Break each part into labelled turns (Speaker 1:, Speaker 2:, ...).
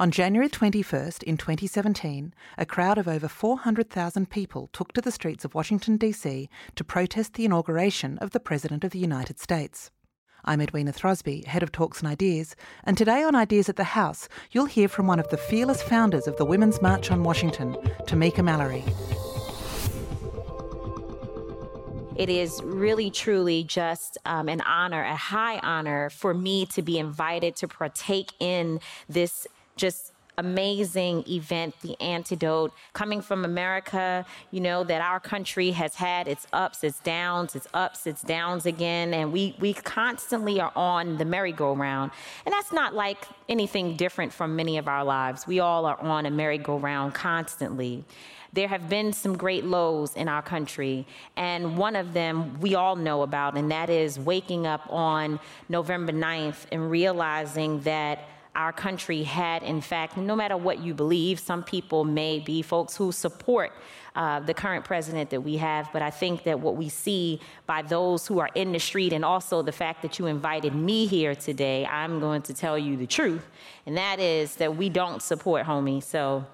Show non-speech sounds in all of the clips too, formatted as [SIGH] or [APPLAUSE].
Speaker 1: On January 21st in 2017, a crowd of over 400,000 people took to the streets of Washington, D.C. to protest the inauguration of the President of the United States. I'm Edwina Throsby, head of Talks and Ideas, and today on Ideas at the House, you'll hear from one of the fearless founders of the Women's March on Washington, Tamika Mallory.
Speaker 2: It is really, truly just um, an honor, a high honor for me to be invited to partake in this just amazing event, The Antidote, coming from America, you know, that our country has had its ups, its downs, its ups, its downs again. And we, we constantly are on the merry-go-round. And that's not like anything different from many of our lives. We all are on a merry-go-round constantly there have been some great lows in our country, and one of them we all know about, and that is waking up on November 9th and realizing that our country had, in fact, no matter what you believe, some people may be folks who support uh, the current president that we have, but I think that what we see by those who are in the street and also the fact that you invited me here today, I'm going to tell you the truth, and that is that we don't support homie. So,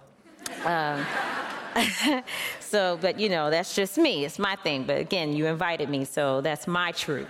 Speaker 2: uh, [LAUGHS] so, but you know, that's just me. It's my thing. But again, you invited me, so that's my truth.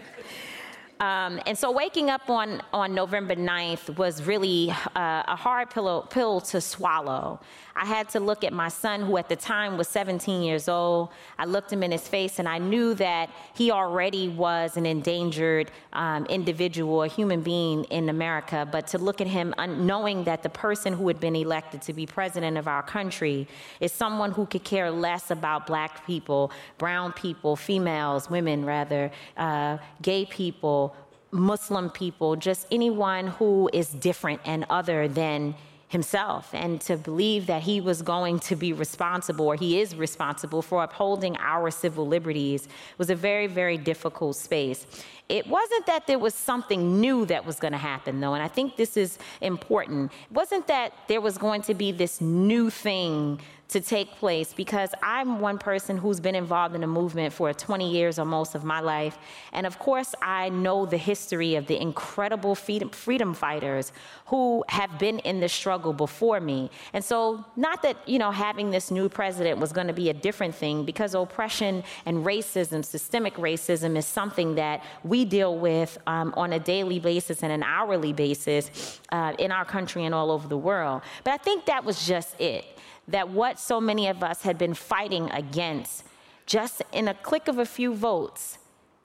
Speaker 2: Um, and so waking up on, on November 9th was really uh, a hard pill, pill to swallow. I had to look at my son, who at the time was 17 years old. I looked him in his face and I knew that he already was an endangered um, individual, a human being in America. But to look at him, knowing that the person who had been elected to be president of our country is someone who could care less about black people, brown people, females, women rather, uh, gay people, Muslim people, just anyone who is different and other than himself and to believe that he was going to be responsible or he is responsible for upholding our civil liberties was a very very difficult space. It wasn't that there was something new that was going to happen though and i think this is important. It wasn't that there was going to be this new thing to take place because I'm one person who's been involved in the movement for 20 years or most of my life. And of course, I know the history of the incredible freedom fighters who have been in the struggle before me. And so, not that, you know, having this new president was going to be a different thing because oppression and racism, systemic racism, is something that we deal with um, on a daily basis and an hourly basis uh, in our country and all over the world. But I think that was just it that what so many of us had been fighting against, just in a click of a few votes,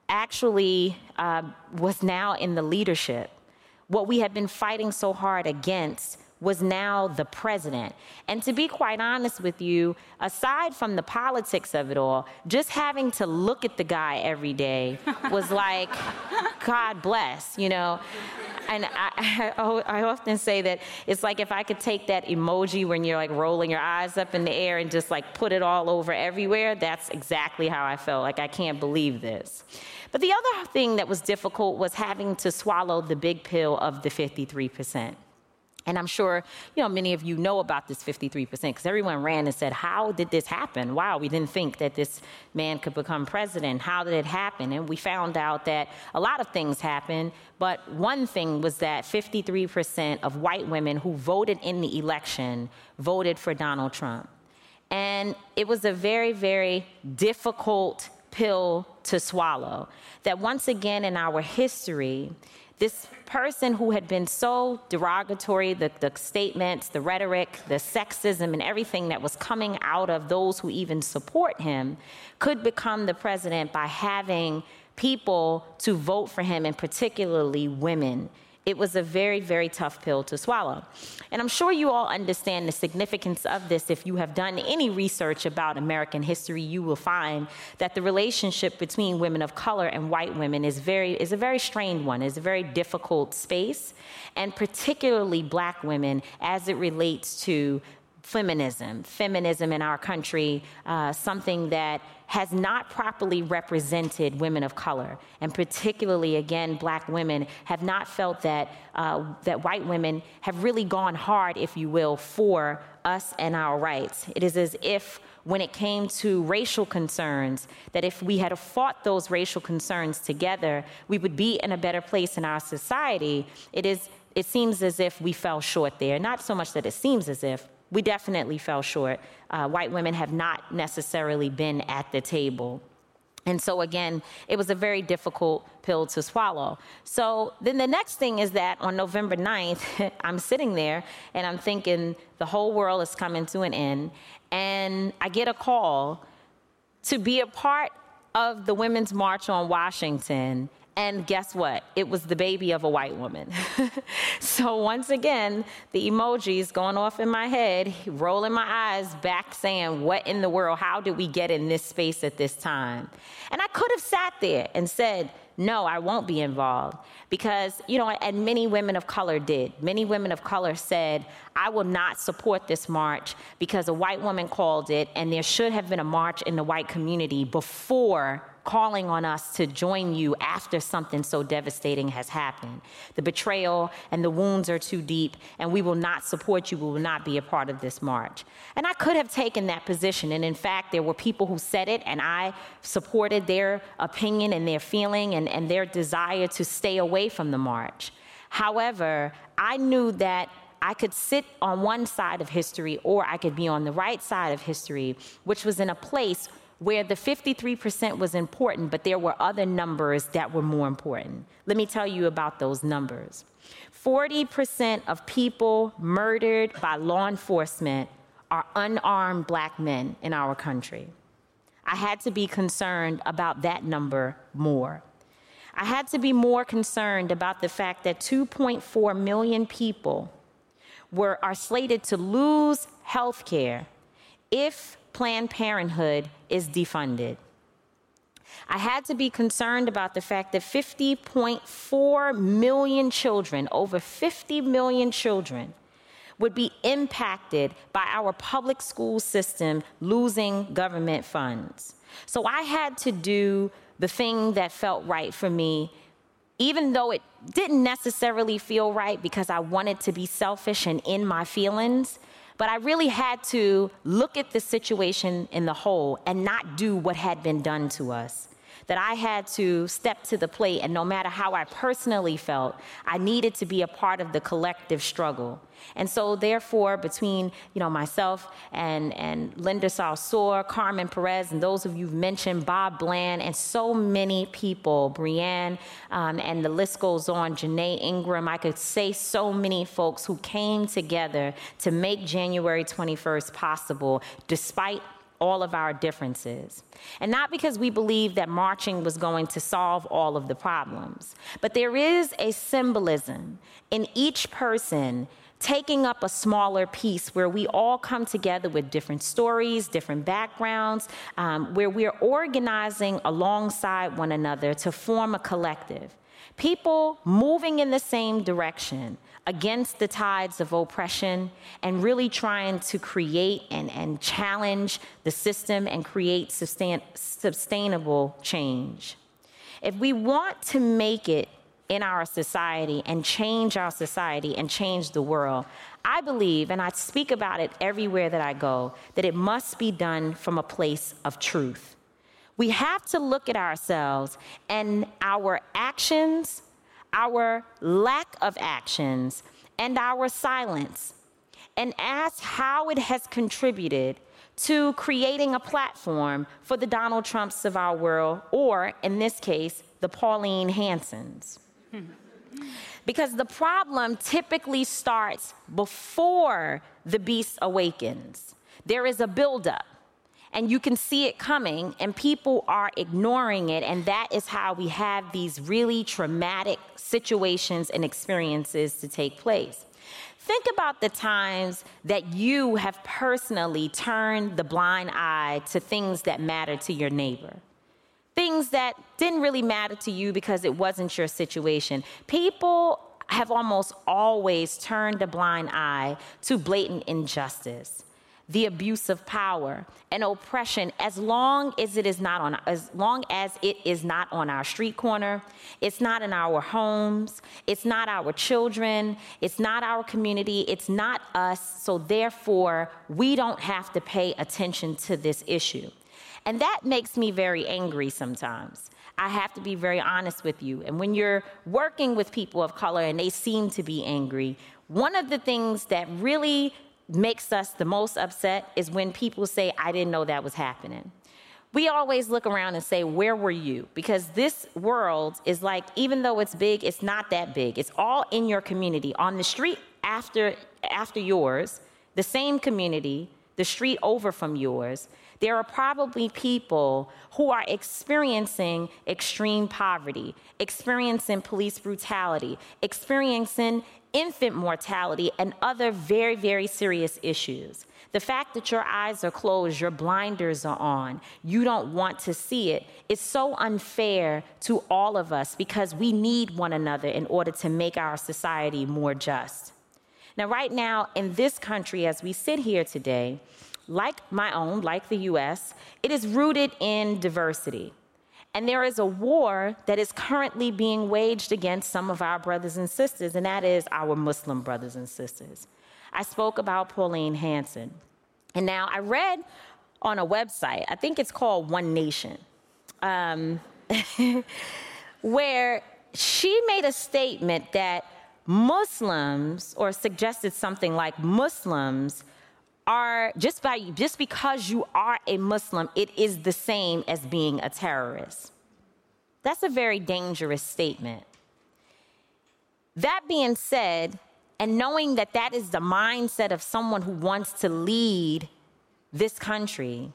Speaker 2: actually uh, was now in the leadership. What we had been fighting so hard against was now the president. And to be quite honest with you, aside from the politics of it all, just having to look at the guy every day was [LAUGHS] like, God bless, you know and I, [LAUGHS] I, I, often say that it's like if I could take that emoji when you're like rolling your eyes up in the air and just like put it all over everywhere, that's exactly how I felt. Like, I can't believe this. But the other thing that was difficult was having to swallow the big pill of the 53%. And I'm sure, you know, many of you know about this 53% because everyone ran and said, How did this happen? Wow, we didn't think that this man could become president. How did it happen? And we found out that a lot of things happened, but one thing was that 53% of white women who voted in the election voted for Donald Trump. And it was a very, very difficult pill to swallow. That once again in our history, this person who had been so derogatory, the, the statements, the rhetoric, the sexism, and everything that was coming out of those who even support him, could become the president by having people to vote for him, and particularly women it was a very, very tough pill to swallow. And I'm sure you all understand the significance of this. If you have done any research about American history, you will find that the relationship between women of color and white women is, very, is a very strained one, is a very difficult space, and particularly black women as it relates to feminism, feminism in our country, uh, something that has not properly represented women of color, and particularly, again, black women have not felt that, uh, that white women have really gone hard, if you will, for us and our rights. It is as if when it came to racial concerns, that if we had fought those racial concerns together, we would be in a better place in our society. It is it seems as if we fell short there. Not so much that it seems as if, we definitely fell short. Uh, white women have not necessarily been at the table. And so, again, it was a very difficult pill to swallow. So, then the next thing is that on November 9th, [LAUGHS] I'm sitting there and I'm thinking the whole world is coming to an end. And I get a call to be a part of the Women's March on Washington and guess what? It was the baby of a white woman. [LAUGHS] so once again, the emojis going off in my head, rolling my eyes back, saying, What in the world? How did we get in this space at this time? And I could have sat there and said, no, I won't be involved. Because, you know, and many women of color did. Many women of color said, I will not support this march because a white woman called it, and there should have been a march in the white community before calling on us to join you after something so devastating has happened. The betrayal and the wounds are too deep, and we will not support you. We will not be a part of this march. And I could have taken that position. And in fact, there were people who said it, and I supported their opinion and their feeling and, and their desire to stay away from the march. However, I knew that I could sit on one side of history or I could be on the right side of history, which was in a place where the 53% was important, but there were other numbers that were more important. Let me tell you about those numbers. 40% of people murdered by law enforcement are unarmed black men in our country. I had to be concerned about that number more. I had to be more concerned about the fact that 2.4 million people were, are slated to lose health care if Planned Parenthood is defunded. I had to be concerned about the fact that 50.4 million children, over 50 million children, would be impacted by our public school system losing government funds. So I had to do the thing that felt right for me, even though it didn't necessarily feel right because I wanted to be selfish and in my feelings. But I really had to look at the situation in the whole and not do what had been done to us. That I had to step to the plate, and no matter how I personally felt, I needed to be a part of the collective struggle. And so, therefore, between you know myself and and Linda Sarsour, Carmen Perez, and those of you've mentioned, Bob Bland, and so many people, Brianne, um, and the list goes on. Janaye Ingram, I could say so many folks who came together to make January 21st possible, despite all of our differences. And not because we believe that marching was going to solve all of the problems, but there is a symbolism in each person taking up a smaller piece where we all come together with different stories, different backgrounds, um, where we're organizing alongside one another to form a collective. People moving in the same direction against the tides of oppression and really trying to create and, and challenge the system and create sustain, sustainable change. If we want to make it in our society and change our society and change the world. I believe, and I speak about it everywhere that I go, that it must be done from a place of truth. We have to look at ourselves and our actions, our lack of actions, and our silence, and ask how it has contributed to creating a platform for the Donald Trumps of our world, or in this case, the Pauline Hansons. [LAUGHS] Because the problem typically starts before the beast awakens. There is a buildup, and you can see it coming, and people are ignoring it, and that is how we have these really traumatic situations and experiences to take place. Think about the times that you have personally turned the blind eye to things that matter to your neighbor things that didn't really matter to you because it wasn't your situation. People have almost always turned a blind eye to blatant injustice the abuse of power and oppression as long as it is not on as long as it is not on our street corner it's not in our homes it's not our children it's not our community it's not us so therefore we don't have to pay attention to this issue and that makes me very angry sometimes. I have to be very honest with you. And when you're working with people of color and they seem to be angry, one of the things that really makes us the most upset is when people say, I didn't know that was happening. We always look around and say, Where were you? Because this world is like, even though it's big, it's not that big. It's all in your community. On the street after, after yours, the same community, the street over from yours, there are probably people who are experiencing extreme poverty, experiencing police brutality, experiencing infant mortality, and other very, very serious issues. The fact that your eyes are closed, your blinders are on, you don't want to see it, is so unfair to all of us because we need one another in order to make our society more just. Now, right now, in this country, as we sit here today, like my own, like the US, it is rooted in diversity. And there is a war that is currently being waged against some of our brothers and sisters, and that is our Muslim brothers and sisters. I spoke about Pauline Hanson. And now I read on a website, I think it's called One Nation, um, [LAUGHS] where she made a statement that Muslims, or suggested something like Muslims, are just by just because you are a Muslim, it is the same as being a terrorist. That's a very dangerous statement. That being said, and knowing that that is the mindset of someone who wants to lead this country,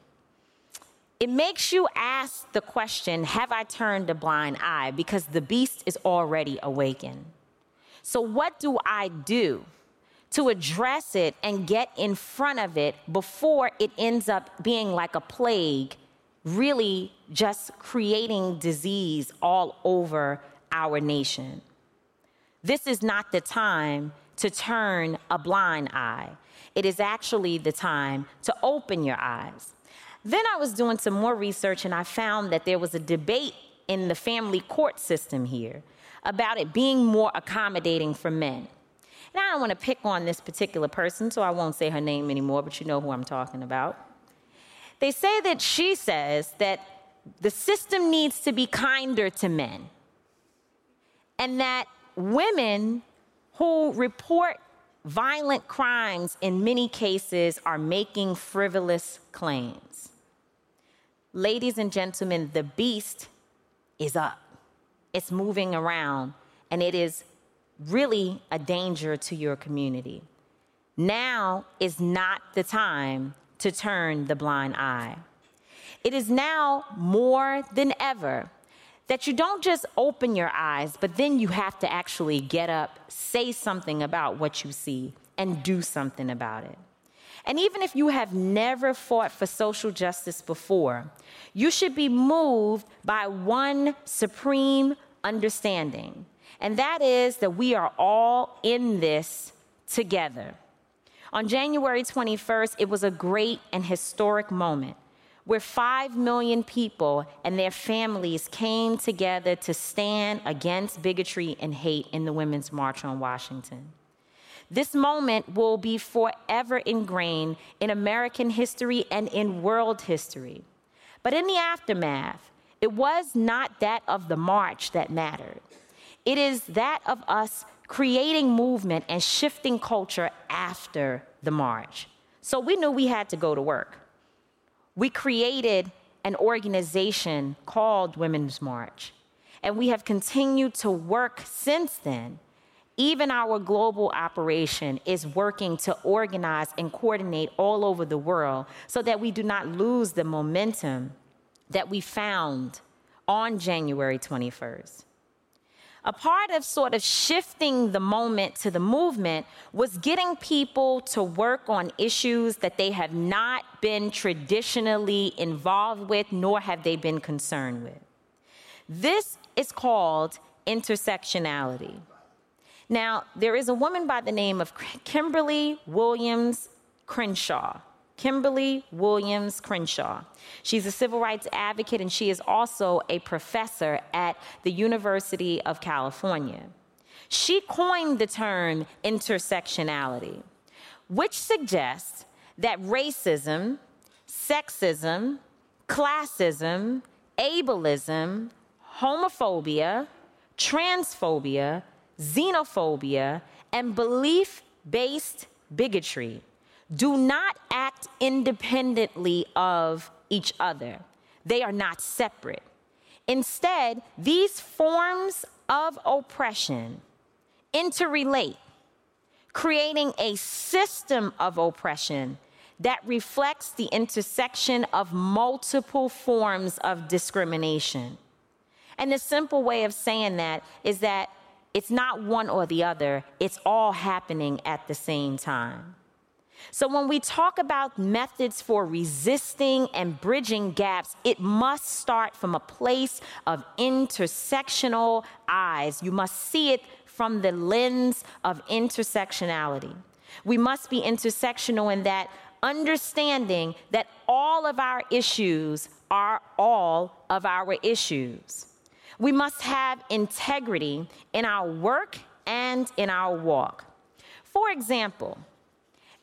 Speaker 2: it makes you ask the question Have I turned a blind eye? Because the beast is already awakened. So, what do I do? To address it and get in front of it before it ends up being like a plague, really just creating disease all over our nation. This is not the time to turn a blind eye. It is actually the time to open your eyes. Then I was doing some more research and I found that there was a debate in the family court system here about it being more accommodating for men. Now, I don't want to pick on this particular person, so I won't say her name anymore, but you know who I'm talking about. They say that she says that the system needs to be kinder to men, and that women who report violent crimes in many cases are making frivolous claims. Ladies and gentlemen, the beast is up. It's moving around, and it is really a danger to your community. Now is not the time to turn the blind eye. It is now more than ever that you don't just open your eyes, but then you have to actually get up, say something about what you see, and do something about it. And even if you have never fought for social justice before, you should be moved by one supreme understanding and that is that we are all in this together. On January 21st, it was a great and historic moment where 5 million people and their families came together to stand against bigotry and hate in the Women's March on Washington. This moment will be forever ingrained in American history and in world history. But in the aftermath, it was not that of the march that mattered. It is that of us creating movement and shifting culture after the march. So we knew we had to go to work. We created an organization called Women's March, and we have continued to work since then. Even our global operation is working to organize and coordinate all over the world so that we do not lose the momentum that we found on January 21st a part of sort of shifting the moment to the movement was getting people to work on issues that they have not been traditionally involved with, nor have they been concerned with. This is called intersectionality. Now, there is a woman by the name of Kimberly Williams Crenshaw. Kimberly Williams Crenshaw. She's a civil rights advocate and she is also a professor at the University of California. She coined the term intersectionality, which suggests that racism, sexism, classism, ableism, homophobia, transphobia, xenophobia, and belief based bigotry do not act independently of each other. They are not separate. Instead, these forms of oppression interrelate, creating a system of oppression that reflects the intersection of multiple forms of discrimination. And the simple way of saying that is that it's not one or the other, it's all happening at the same time. So, when we talk about methods for resisting and bridging gaps, it must start from a place of intersectional eyes. You must see it from the lens of intersectionality. We must be intersectional in that understanding that all of our issues are all of our issues. We must have integrity in our work and in our walk. For example,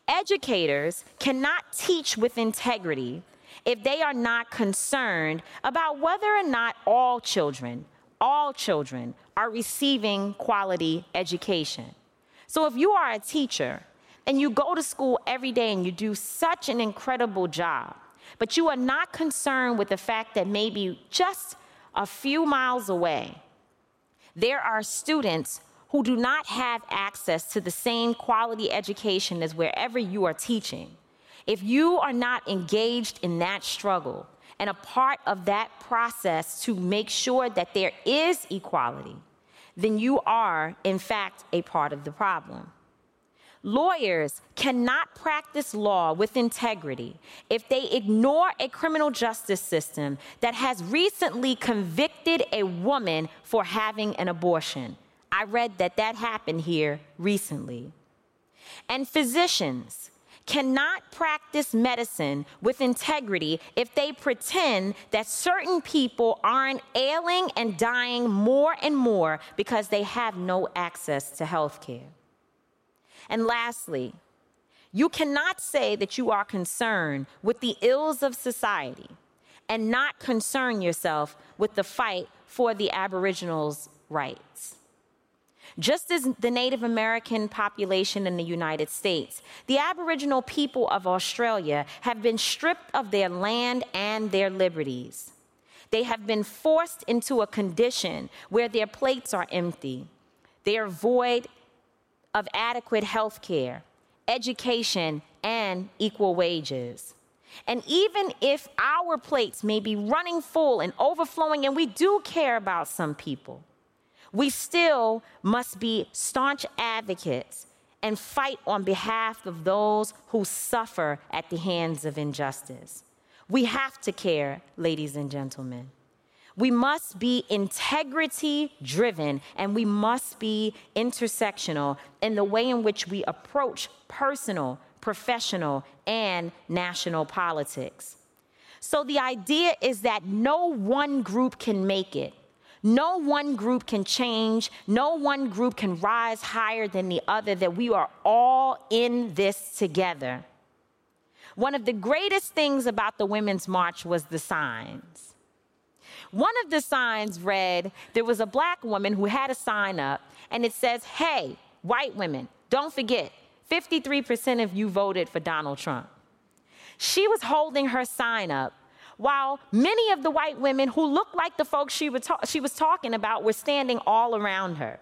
Speaker 2: educators cannot teach with integrity if they are not concerned about whether or not all children, all children, are receiving quality education. So if you are a teacher and you go to school every day and you do such an incredible job, but you are not concerned with the fact that maybe just a few miles away, there are students who do not have access to the same quality education as wherever you are teaching. If you are not engaged in that struggle and a part of that process to make sure that there is equality, then you are, in fact, a part of the problem. Lawyers cannot practice law with integrity if they ignore a criminal justice system that has recently convicted a woman for having an abortion. I read that that happened here recently. And physicians cannot practice medicine with integrity if they pretend that certain people aren't ailing and dying more and more because they have no access to health care. And lastly, you cannot say that you are concerned with the ills of society and not concern yourself with the fight for the Aboriginals' rights. Just as the Native American population in the United States, the Aboriginal people of Australia have been stripped of their land and their liberties. They have been forced into a condition where their plates are empty. They are void of adequate health care, education, and equal wages. And even if our plates may be running full and overflowing, and we do care about some people, we still must be staunch advocates and fight on behalf of those who suffer at the hands of injustice. We have to care, ladies and gentlemen. We must be integrity driven and we must be intersectional in the way in which we approach personal, professional, and national politics. So the idea is that no one group can make it. No one group can change. No one group can rise higher than the other, that we are all in this together. One of the greatest things about the Women's March was the signs. One of the signs read, there was a black woman who had a sign up, and it says, Hey, white women, don't forget, 53% of you voted for Donald Trump. She was holding her sign up while many of the white women who looked like the folks she, ta- she was talking about were standing all around her.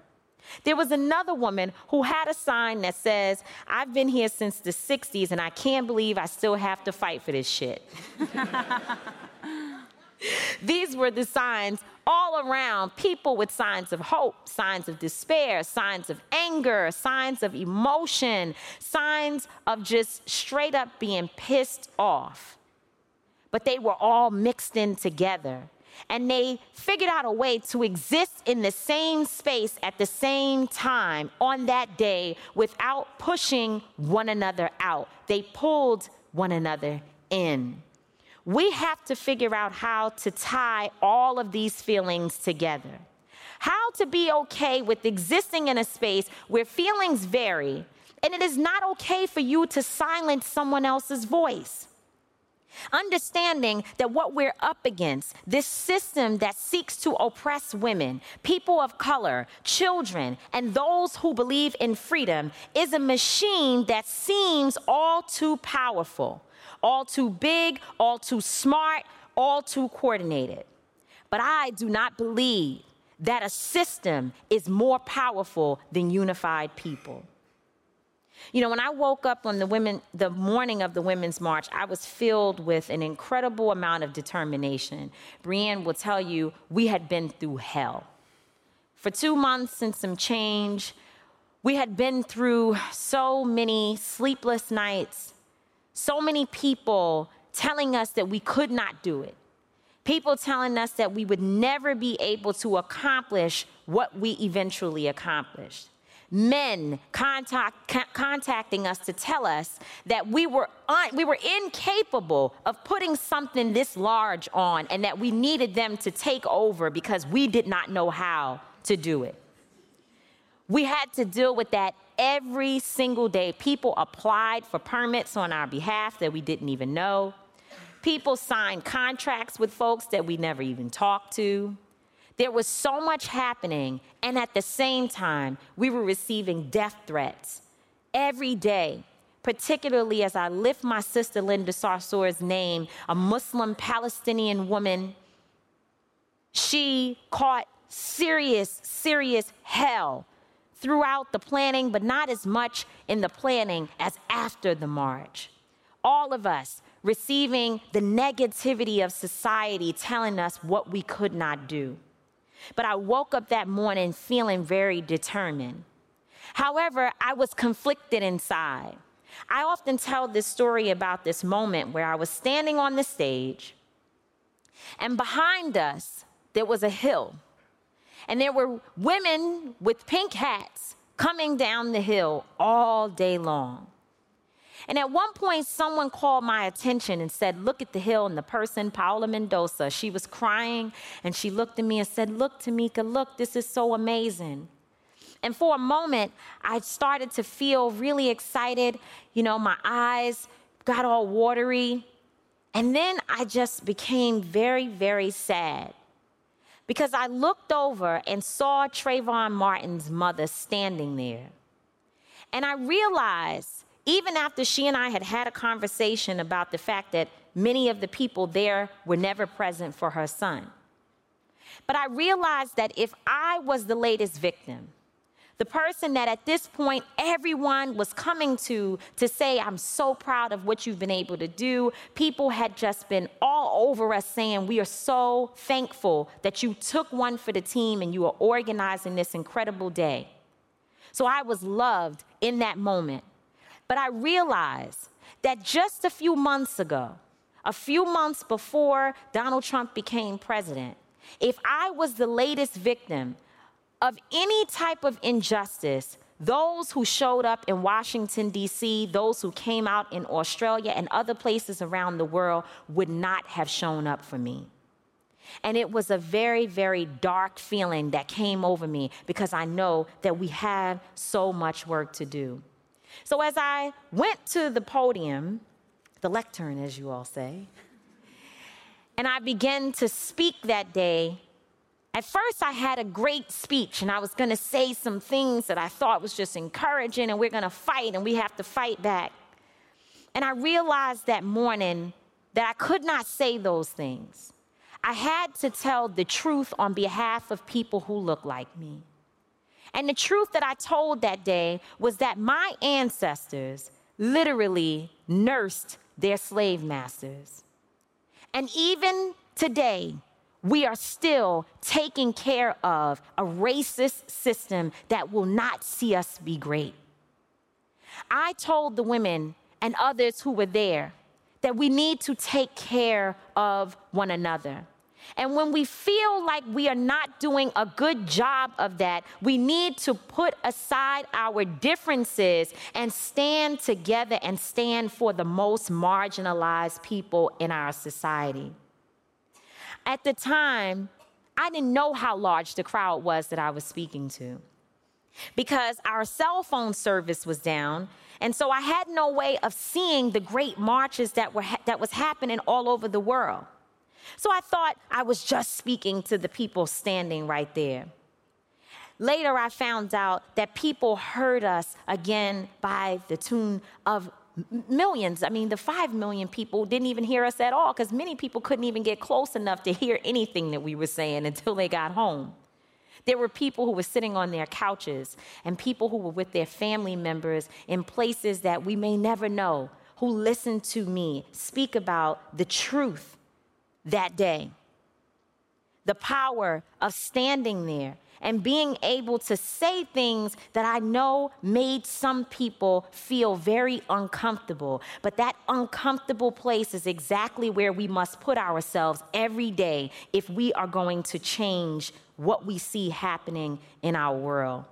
Speaker 2: There was another woman who had a sign that says, I've been here since the 60s and I can't believe I still have to fight for this shit. [LAUGHS] These were the signs all around people with signs of hope, signs of despair, signs of anger, signs of emotion, signs of just straight up being pissed off. But they were all mixed in together. And they figured out a way to exist in the same space at the same time on that day without pushing one another out. They pulled one another in we have to figure out how to tie all of these feelings together. How to be okay with existing in a space where feelings vary, and it is not okay for you to silence someone else's voice. Understanding that what we're up against, this system that seeks to oppress women, people of color, children, and those who believe in freedom, is a machine that seems all too powerful, all too big, all too smart, all too coordinated. But I do not believe that a system is more powerful than unified people. You know, when I woke up on the women, the morning of the Women's March, I was filled with an incredible amount of determination. Brienne will tell you we had been through hell. For two months and some change, we had been through so many sleepless nights, so many people telling us that we could not do it, people telling us that we would never be able to accomplish what we eventually accomplished men contact, contacting us to tell us that we were, un, we were incapable of putting something this large on and that we needed them to take over because we did not know how to do it. We had to deal with that every single day. People applied for permits on our behalf that we didn't even know. People signed contracts with folks that we never even talked to. There was so much happening, and at the same time, we were receiving death threats every day, particularly as I lift my sister Linda Sarsour's name, a Muslim Palestinian woman. She caught serious, serious hell throughout the planning, but not as much in the planning as after the march. All of us receiving the negativity of society telling us what we could not do. But I woke up that morning feeling very determined. However, I was conflicted inside. I often tell this story about this moment where I was standing on the stage, and behind us, there was a hill. And there were women with pink hats coming down the hill all day long. And at one point, someone called my attention and said, Look at the hill. And the person, Paula Mendoza, she was crying and she looked at me and said, Look, Tamika, look, this is so amazing. And for a moment, I started to feel really excited. You know, my eyes got all watery. And then I just became very, very sad because I looked over and saw Trayvon Martin's mother standing there. And I realized even after she and I had had a conversation about the fact that many of the people there were never present for her son. But I realized that if I was the latest victim, the person that at this point everyone was coming to to say, I'm so proud of what you've been able to do. People had just been all over us saying, We are so thankful that you took one for the team and you are organizing this incredible day. So I was loved in that moment. But I realized that just a few months ago, a few months before Donald Trump became president, if I was the latest victim of any type of injustice, those who showed up in Washington, D.C., those who came out in Australia and other places around the world would not have shown up for me. And it was a very, very dark feeling that came over me because I know that we have so much work to do. So as I went to the podium, the lectern, as you all say, and I began to speak that day, at first I had a great speech and I was going to say some things that I thought was just encouraging and we're going to fight and we have to fight back. And I realized that morning that I could not say those things. I had to tell the truth on behalf of people who look like me. And the truth that I told that day was that my ancestors literally nursed their slave masters. And even today, we are still taking care of a racist system that will not see us be great. I told the women and others who were there that we need to take care of one another. And when we feel like we are not doing a good job of that, we need to put aside our differences and stand together and stand for the most marginalized people in our society. At the time, I didn't know how large the crowd was that I was speaking to. because our cell phone service was down. And so I had no way of seeing the great marches that, were ha- that was happening all over the world. So I thought I was just speaking to the people standing right there. Later, I found out that people heard us again by the tune of millions. I mean, the five million people didn't even hear us at all because many people couldn't even get close enough to hear anything that we were saying until they got home. There were people who were sitting on their couches and people who were with their family members in places that we may never know, who listened to me speak about the truth that day. The power of standing there and being able to say things that I know made some people feel very uncomfortable. But that uncomfortable place is exactly where we must put ourselves every day if we are going to change what we see happening in our world.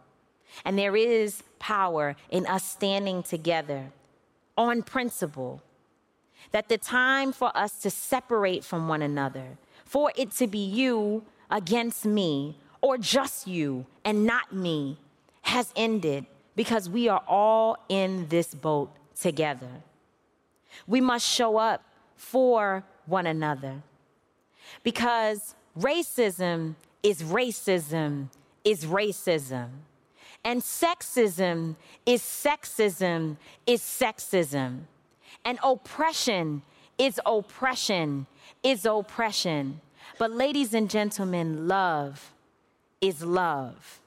Speaker 2: And there is power in us standing together on principle. That the time for us to separate from one another, for it to be you against me, or just you and not me, has ended because we are all in this boat together. We must show up for one another because racism is racism is racism. And sexism is sexism is sexism. And oppression is oppression is oppression. But, ladies and gentlemen, love is love.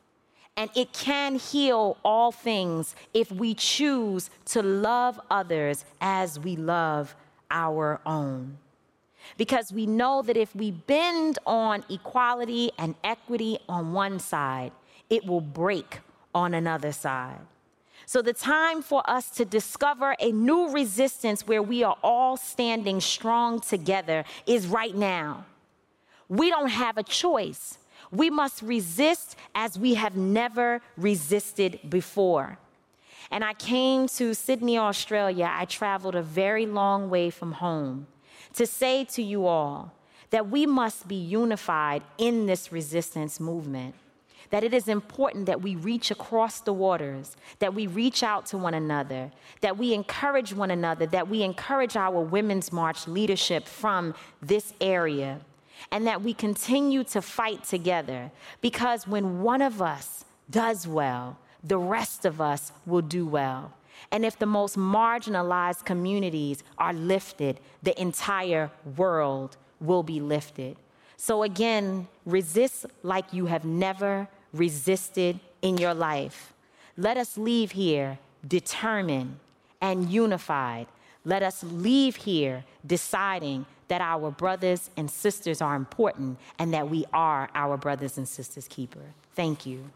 Speaker 2: And it can heal all things if we choose to love others as we love our own because we know that if we bend on equality and equity on one side, it will break on another side. So, the time for us to discover a new resistance where we are all standing strong together is right now. We don't have a choice. We must resist as we have never resisted before. And I came to Sydney, Australia. I traveled a very long way from home to say to you all that we must be unified in this resistance movement. That it is important that we reach across the waters, that we reach out to one another, that we encourage one another, that we encourage our Women's March leadership from this area, and that we continue to fight together. Because when one of us does well, the rest of us will do well. And if the most marginalized communities are lifted, the entire world will be lifted. So, again, resist like you have never resisted in your life. Let us leave here determined and unified. Let us leave here deciding that our brothers and sisters are important and that we are our brothers and sisters' keeper. Thank you.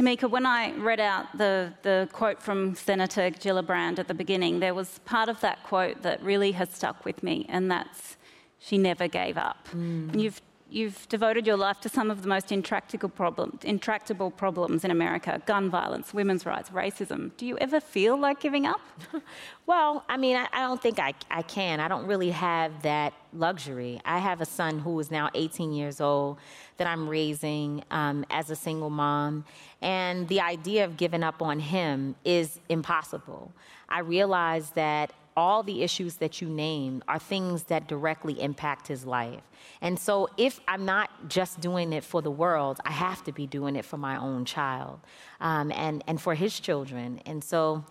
Speaker 3: Tamika, when I read out the, the quote from Senator Gillibrand at the beginning, there was part of that quote that really has stuck with me, and that's she never gave up. Mm. You've you've devoted your life to some of the most intractable, problem, intractable problems in America gun violence, women's rights, racism. Do you ever feel like giving up? [LAUGHS]
Speaker 2: well, I mean, I, I, don't think I, I can. I don't really have that luxury. I have a son who is now 18 years old that I'm raising um, as a single mom, and the idea of giving up on him is impossible. I realize that all the issues that you named are things that directly impact his life. And so, if I'm not just doing it for the world, I have to be doing it for my own child um, and, and for his children. And so,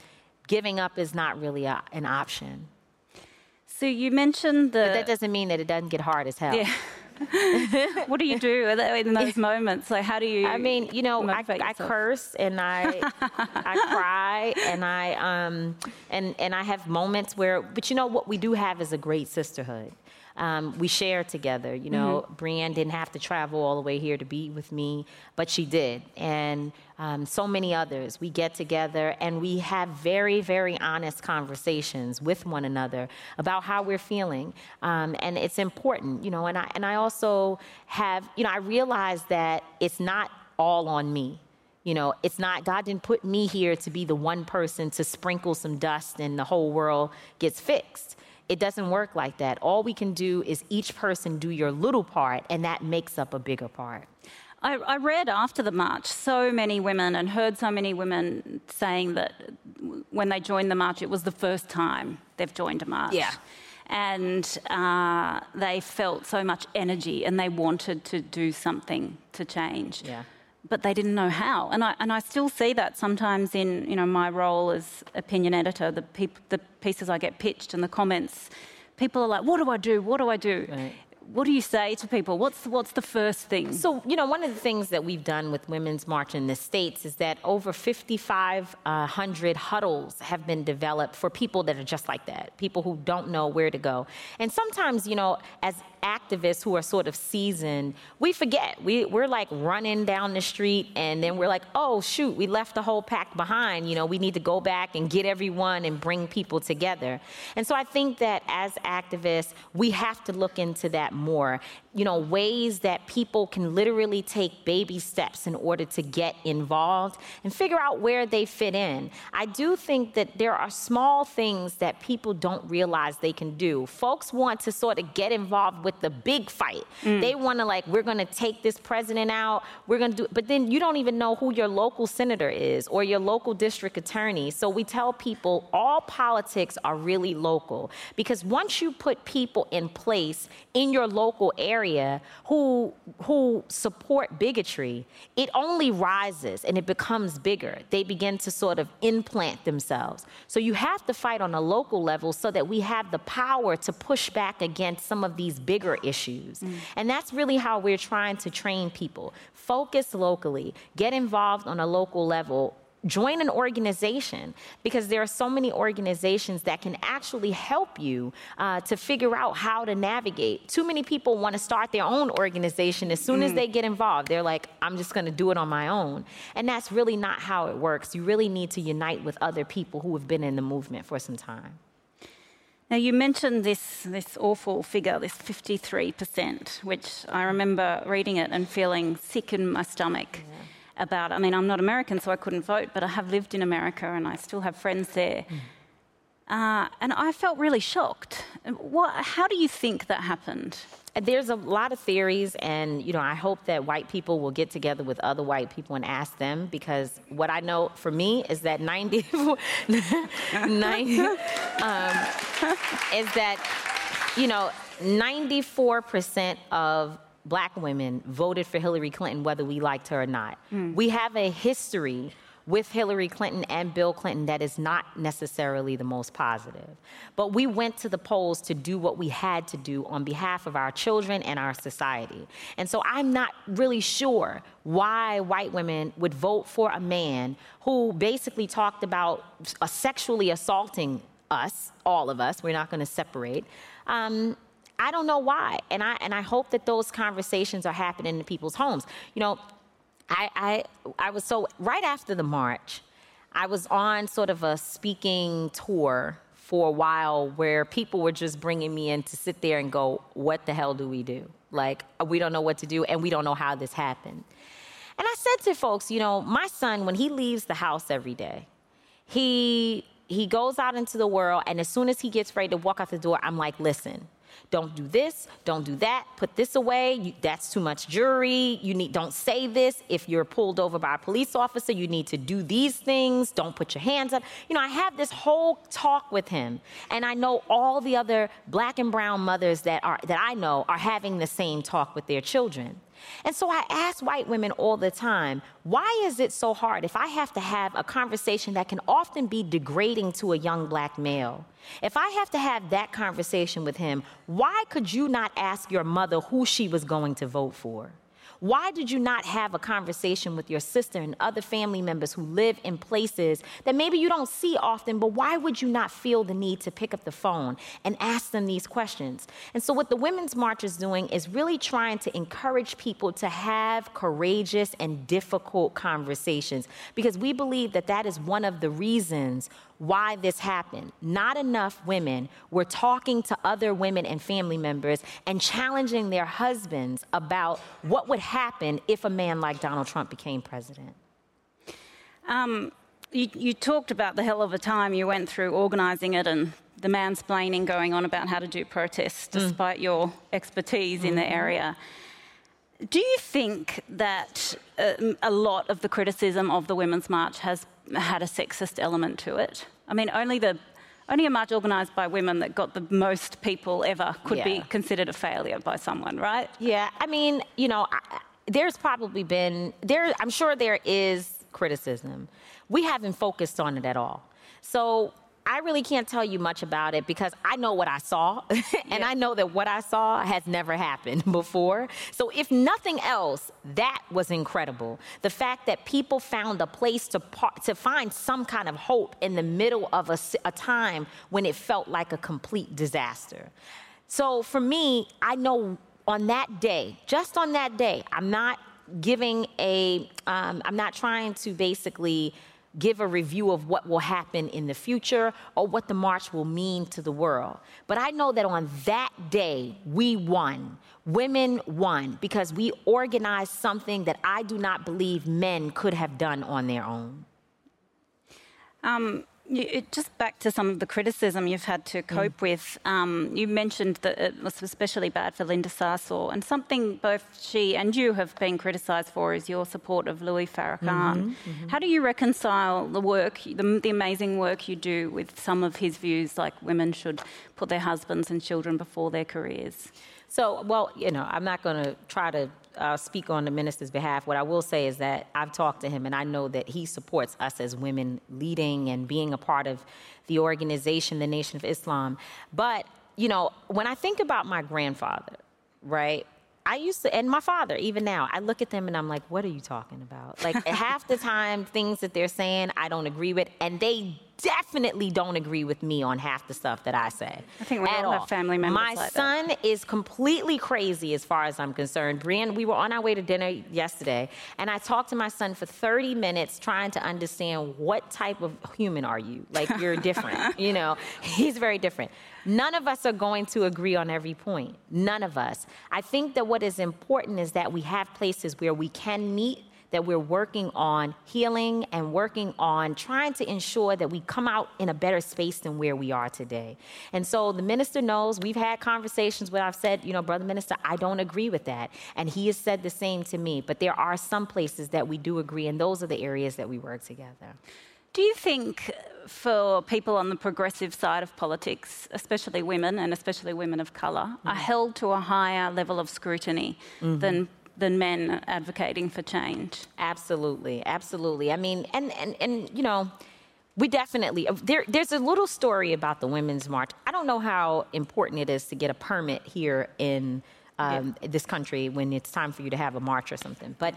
Speaker 2: giving up is not really a, an option.
Speaker 3: So, you mentioned the.
Speaker 2: But that doesn't mean that it doesn't get hard as hell.
Speaker 3: Yeah. [LAUGHS] [LAUGHS] what do you do in those moments? Like, how do you?
Speaker 2: I mean, you know, I, I, curse and I I [LAUGHS] cry and I um and and I have moments where, but you know what we do have is a great sisterhood um, we share together. You know, mm-hmm. Brienne didn't have to travel all the way here to be with me, but she did. And um, so many others. We get together and we have very, very honest conversations with one another about how we're feeling. Um, and it's important, you know, and I, and I also have, you know, I realize that it's not all on me You know, it's not, God didn't put me here to be the one person to sprinkle some dust and the whole world gets fixed. It doesn't work like that. All we can do is each person do your little part, and that makes up a bigger part.
Speaker 3: I, I, read after the march so many women and heard so many women saying that when they joined the march, it was the first time they've joined a march.
Speaker 2: Yeah.
Speaker 3: And uh, they felt so much energy and they wanted to do something to change.
Speaker 2: Yeah.
Speaker 3: But they didn't know how. And I, and I still see that sometimes in you know, my role as opinion editor, the, peop- the pieces I get pitched and the comments, people are like, what do I do? What do I do?
Speaker 2: Right
Speaker 3: what do you say to people? What's what's the first thing?
Speaker 2: So you know, one of the things that we've done with Women's March in the states is that over 5,500 huddles have been developed for people that are just like that, people who don't know where to go. And sometimes, you know, as activists who are sort of seasoned, we forget. We, we're like running down the street and then we're like, oh, shoot, we left the whole pack behind. You know, we need to go back and get everyone and bring people together. And so I think that as activists, we have to look into that more you know, ways that people can literally take baby steps in order to get involved and figure out where they fit in. I do think that there are small things that people don't realize they can do. Folks want to sort of get involved with the big fight. Mm. They want to like, we're going to take this president out. We're going to do, but then you don't even know who your local senator is or your local district attorney. So we tell people all politics are really local because once you put people in place in your local area who, who support bigotry, it only rises and it becomes bigger. They begin to sort of implant themselves. So you have to fight on a local level so that we have the power to push back against some of these bigger issues. Mm. And that's really how we're trying to train people. Focus locally, get involved on a local level join an organization because there are so many organizations that can actually help you uh, to figure out how to navigate. Too many people want to start their own organization as soon mm. as they get involved. They're like, I'm just going to do it on my own. And that's really not how it works. You really need to unite with other people who have been in the movement for some time.
Speaker 3: Now, you mentioned this, this awful figure, this 53%, which I remember reading it and feeling sick in my stomach. Yeah about, I mean, I'm not American, so I couldn't vote, but I have lived in America and I still have friends there. Mm. Uh, and I felt really shocked. What, how do you think that happened?
Speaker 2: There's a lot of theories, and you know, I hope that white people will get together with other white people and ask them because what I know for me is that 90, [LAUGHS] 90 um, is that you know 94% of black women voted for Hillary Clinton whether we liked her or not. Mm. We have a history with Hillary Clinton and Bill Clinton that is not necessarily the most positive. But we went to the polls to do what we had to do on behalf of our children and our society. And so I'm not really sure why white women would vote for a man who basically talked about sexually assaulting us, all of us, we're not going to separate. Um, I don't know why. And I, and I hope that those conversations are happening in people's homes. You know, I, I, I was so, right after the march, I was on sort of a speaking tour for a while where people were just bringing me in to sit there and go, what the hell do we do? Like, we don't know what to do and we don't know how this happened. And I said to folks, you know, my son, when he leaves the house every day, he, he goes out into the world and as soon as he gets ready to walk out the door, I'm like, listen, don't do this, don't do that, put this away, you, that's too much jury, you need, don't say this. If you're pulled over by a police officer, you need to do these things, don't put your hands up. You know, I have this whole talk with him, and I know all the other black and brown mothers that, are, that I know are having the same talk with their children. And so I ask white women all the time, why is it so hard if I have to have a conversation that can often be degrading to a young black male? If I have to have that conversation with him, why could you not ask your mother who she was going to vote for? Why did you not have a conversation with your sister and other family members who live in places that maybe you don't see often, but why would you not feel the need to pick up the phone and ask them these questions? And so, what the Women's March is doing is really trying to encourage people to have courageous and difficult conversations because we believe that that is one of the reasons why this happened. Not enough women were talking to other women and family members and challenging their husbands about what would happen if a man like Donald Trump became president.
Speaker 3: Um, you, you, talked about the hell of a time you went through organising it and the mansplaining going on about how to do protests, mm. despite your expertise mm-hmm. in the mm-hmm. area. Do you think that uh, a lot of the criticism of the Women's March has had a sexist element to it? I mean, only the only a march organised by women that got the most people ever could yeah. be considered a failure by someone, right?
Speaker 2: Yeah, I mean, you know, I, there's probably been there. I'm sure there is criticism. We haven't focused on it at all. So I really can't tell you much about it because I know what I saw, [LAUGHS] and yeah. I know that what I saw has never happened [LAUGHS] before. So, if nothing else, that was incredible. The fact that people found a place to, to find some kind of hope in the middle of a, a time when it felt like a complete disaster. So, for me, I know on that day, just on that day, I'm not giving a, am um, not trying to basically give a review of what will happen in the future or what the march will mean to the world. But I know that on that day, we won. Women won because we organized something that I do not believe men could have done on their own.
Speaker 3: Um, you, just back to some of the criticism you've had to cope mm. with. Um, you mentioned that it was especially bad for Linda Sarsour, and something both she and you have been criticised for is your support of Louis Farrakhan. Mm-hmm, mm-hmm. How do you reconcile the work, the, the amazing work you do, with some of his views, like women should put their husbands and children before their careers?
Speaker 2: So, well, you know, I'm not going to try to uh, speak on the minister's behalf. What I will say is that I've talked to him and I know that he supports us as women leading and being a part of the organization, the Nation of Islam. But, you know, when I think about my grandfather, right? I used to, and my father, even now, I look at them and I'm like, what are you talking about? Like, half the time, things that they're saying, I don't agree with, and they definitely don't agree with me on half the stuff that I say.
Speaker 3: I think we all, all have family members.
Speaker 2: My
Speaker 3: like
Speaker 2: son
Speaker 3: that.
Speaker 2: is completely crazy as far as I'm concerned. Brian, we were on our way to dinner yesterday, and I talked to my son for 30 minutes trying to understand what type of human are you? Like you're different. [LAUGHS] you know, he's very different. None of us are going to agree on every point. None of us. I think that what is important is that we have places where we can meet that we're working on healing and working on trying to ensure that we come out in a better space than where we are today. And so the minister knows we've had conversations where I've said, you know, Brother Minister, I don't agree with that. And he has said the same to me. But there are some places that we do agree, and those are the areas that we work together.
Speaker 3: Do you think for people on the progressive side of politics, especially women and especially women of colour, mm-hmm. are held to a higher level of scrutiny mm-hmm. than than men advocating for change.
Speaker 2: Absolutely, absolutely. I mean, and and and you know, we definitely there. There's a little story about the Women's March. I don't know how important it is to get a permit here in um, yeah. this country when it's time for you to have a march or something, but.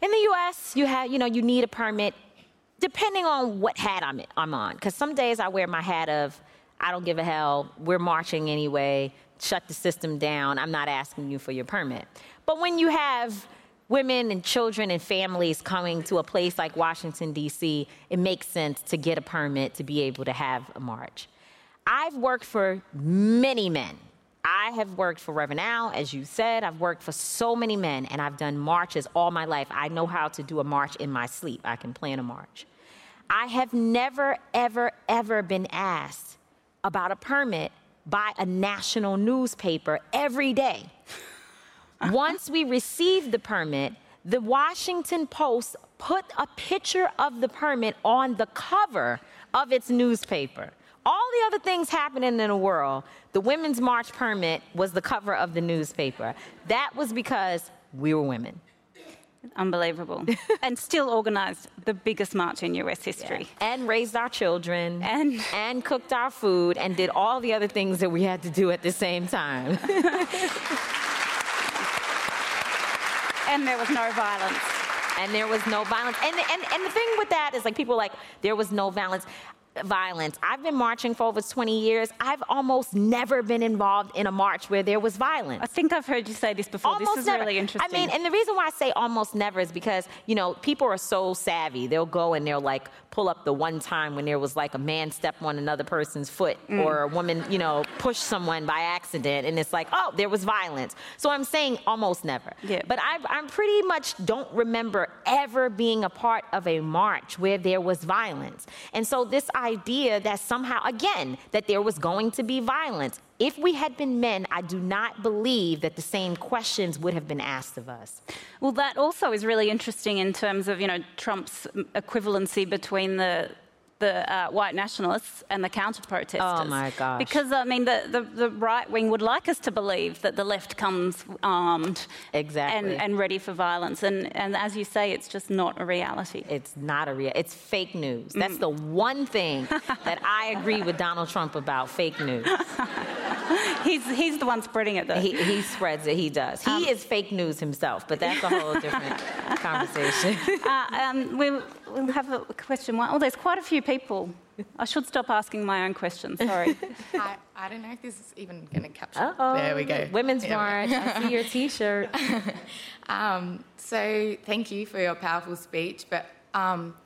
Speaker 2: In the U.S., you have, you know, you need a permit, depending on what hat I'm, I'm on. Because some days I wear my hat of, I don't give a hell. We're marching anyway. Shut the system down. I'm not asking you for your permit. But when you have women and children and families coming to a place like Washington, D.C., it makes sense to get a permit to be able to have a march. I've worked for many men. I have worked for Reverend Al, as you said. I've worked for so many men, and I've done marches all my life. I know how to do a march in my sleep. I can plan a march. I have never, ever, ever been asked about a permit by a national newspaper every day. Once we received the permit, the Washington Post put a picture of the permit on the cover of its newspaper. All the other things happening in the world, the Women's March permit was the cover of the newspaper. That was because we were women.
Speaker 3: Unbelievable. [LAUGHS] and still organized the biggest march in US history.
Speaker 2: Yeah. And raised our children. And [LAUGHS] and cooked our food and did all the other things that we had to do at the same time. [LAUGHS]
Speaker 3: And there was no violence.
Speaker 2: And there was no violence. And, and, and the thing with that is like people like, there was no violence. violence. I've been marching for over 20 years. I've almost never been involved in a march where there was violence.
Speaker 3: I think I've heard you say this before.
Speaker 2: Almost
Speaker 3: this is
Speaker 2: never.
Speaker 3: really interesting.
Speaker 2: I mean, and the reason why I say almost never is because, you know, people are so savvy. They'll go and they'll like pull up the one time when there was like a man step on another person's foot mm. or a woman, you know, push someone by accident and it's like, oh, there was violence. So I'm saying almost never.
Speaker 3: Yeah.
Speaker 2: But I, I pretty much don't remember ever being a part of a march where there was violence. And so this idea that somehow, again, that there was going to be violence. If we had been men, I do not believe that the same questions would have been asked of us.
Speaker 3: Well, that also is really interesting in terms of, you know, Trump's equivalency between the the uh, white nationalists and the counter protesters.
Speaker 2: Oh my gosh.
Speaker 3: Because, I mean, the, the, the, right wing would like us to believe that the left comes armed
Speaker 2: exactly.
Speaker 3: and, and ready for violence. And, and as you say, it's just not a reality.
Speaker 2: It's not a real, it's fake news. That's mm. the one thing that I agree with Donald Trump about fake news. [LAUGHS]
Speaker 3: he's, he's the one spreading it, though.
Speaker 2: He, he spreads it, he does. He um, is fake news himself, but that's a whole different [LAUGHS] conversation.
Speaker 3: Uh, um, we'll, we'll have a question. Oh, there's quite a few people. I should stop asking my own questions. Sorry. [LAUGHS]
Speaker 4: I, I don't know if this is even going to capture.
Speaker 2: Uh-oh.
Speaker 4: There we go.
Speaker 2: Women's March. I see your [LAUGHS] T-shirt. [LAUGHS]
Speaker 4: um, so thank you for your powerful speech. But um,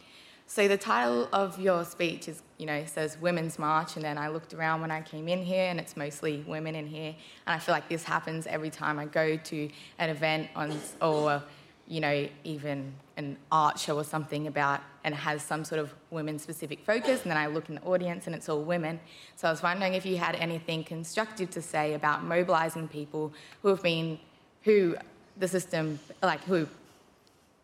Speaker 4: so the title of your speech is, you know, says Women's March, and then I looked around when I came in here, and it's mostly women in here, and I feel like this happens every time I go to an event on or you know, even an art show or something about and has some sort of women specific focus and then I look in the audience and it's all women. So I was wondering if you had anything constructive to say about mobilizing people who have been who the system like who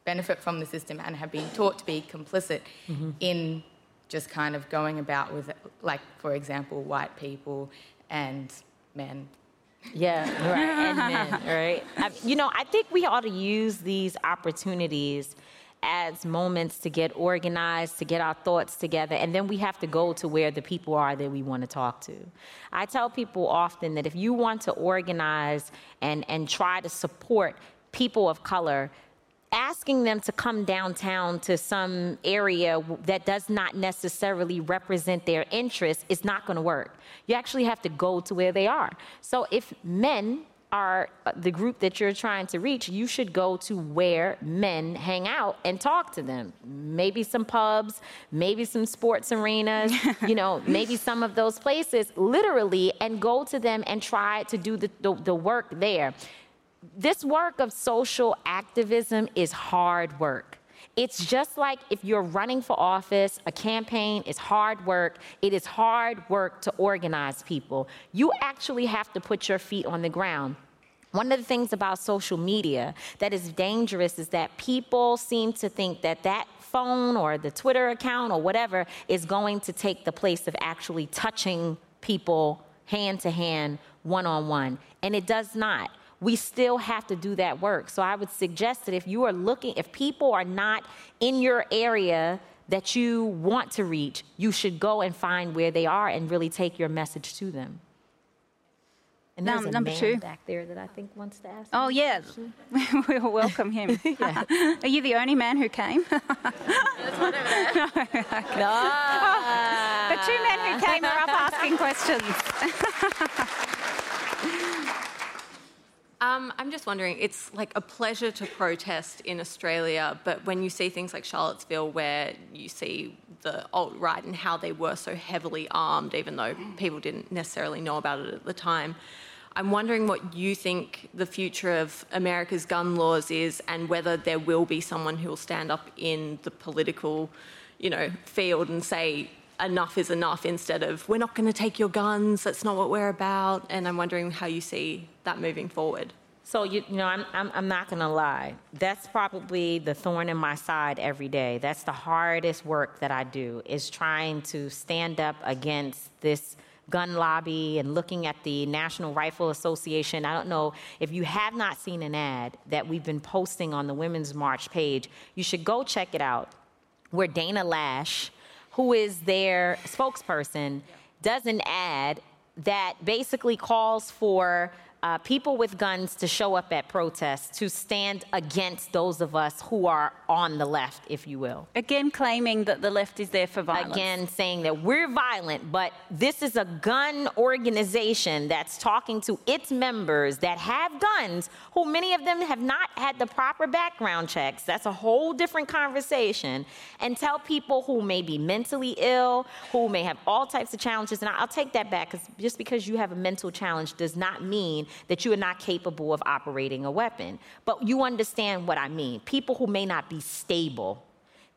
Speaker 4: benefit from the system and have been taught to be complicit mm-hmm. in just kind of going about with like for example white people and men
Speaker 2: yeah, right, [LAUGHS] and men, right? I, you know, I think we ought to use these opportunities as moments to get organized, to get our thoughts together, and then we have to go to where the people are that we want to talk to. I tell people often that if you want to organize and, and try to support people of color, asking them to come downtown to some area that does not necessarily represent their interests is not going to work. You actually have to go to where they are. So if men are uh, the group that you're trying to reach, you should go to where men hang out and talk to them. Maybe some pubs, maybe some sports arenas, [LAUGHS] you know, maybe some of those places, literally, and go to them and try to do the, the, the work there this work of social activism is hard work. It's just like if you're running for office, a campaign is hard work. It is hard work to organize people. You actually have to put your feet on the ground. One of the things about social media that is dangerous is that people seem to think that that phone or the Twitter account or whatever is going to take the place of actually touching people hand to hand, one on one. And it does not we still have to do that work. So I would suggest that if you are looking, if people are not in your area that you want to reach, you should go and find where they are and really take your message to them. And there's a
Speaker 3: number
Speaker 2: man
Speaker 3: two
Speaker 2: back there that I think wants to ask.
Speaker 3: Oh yeah, [LAUGHS] we'll welcome him. [LAUGHS] [LAUGHS] Are you the only man who came? no.
Speaker 2: Oh,
Speaker 3: the two men who came are up asking questions.
Speaker 5: Um, I'm just wondering, it's like a pleasure to protest in Australia, but when you see things like Charlottesville, where you see the alt right and how they were so heavily armed, even though people didn't necessarily know about it at the time, I'm wondering what you think the future of America's gun laws is, and whether there will be someone who will stand up in the political, you know, field and say enough is enough instead of we're not going to take your guns that's not what we're about and i'm wondering how you see that moving forward.
Speaker 2: So you, you know I'm, I'm, I'm not to lie. That's probably the thorn in my side every day. That's the hardest work that i do is trying to stand up against this gun lobby and looking at the national rifle association. I don't know if you have not seen an ad that we've been posting on the women's march page you should go check it out where Dana Loesch, who is their spokesperson, does an ad that basically calls for uh, people with guns to show up at protests to stand against those of us who are on the left, if you will.
Speaker 3: Again, claiming that the left is there for violence.
Speaker 2: Again, saying that we're violent, but this is a gun organization that's talking to its members that have guns, who many of them have not had the proper background checks. That's a whole different conversation. And tell people who may be mentally ill, who may have all types of challenges, and I'll take that back because just because you have a mental challenge does not mean that you are not capable of operating a weapon. But you understand what I mean. People who may not be stable,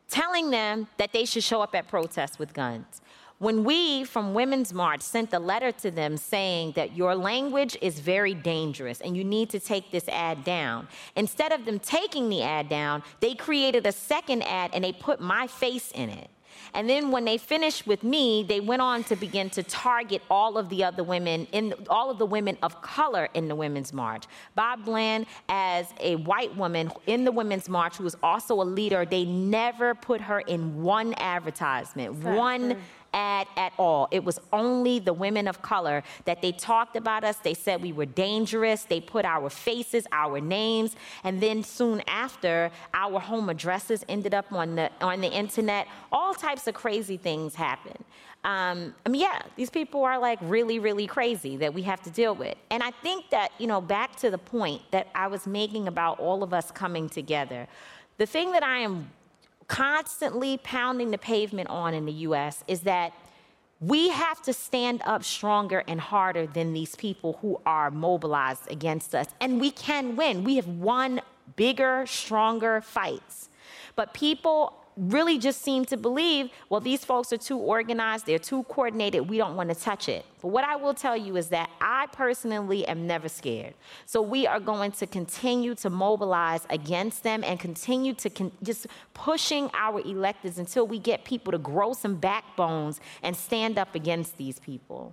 Speaker 2: telling them that they should show up at protests with guns. When we from Women's March sent a letter to them saying that your language is very dangerous and you need to take this ad down, instead of them taking the ad down, they created a second ad and they put my face in it. And then when they finished with me, they went on to begin to target all of the other women in all of the women of color in the women's march. Bob Bland, as a white woman in the women's march, who was also a leader, they never put her in one advertisement, one ad at all. It was only the women of color that they talked about us. They said we were dangerous. They put our faces, our names, and then soon after, our home addresses ended up on the on the internet. All types of crazy things happen. Um, I mean, yeah, these people are like really, really crazy that we have to deal with. And I think that, you know, back to the point that I was making about all of us coming together, the thing that I am constantly pounding the pavement on in the US is that we have to stand up stronger and harder than these people who are mobilized against us. And we can win. We have won bigger, stronger fights. But people really just seem to believe, well, these folks are too organized, they're too coordinated, we don't want to touch it. But what I will tell you is that I personally am never scared. So we are going to continue to mobilize against them and continue to con- just pushing our electors until we get people to grow some backbones and stand up against these people.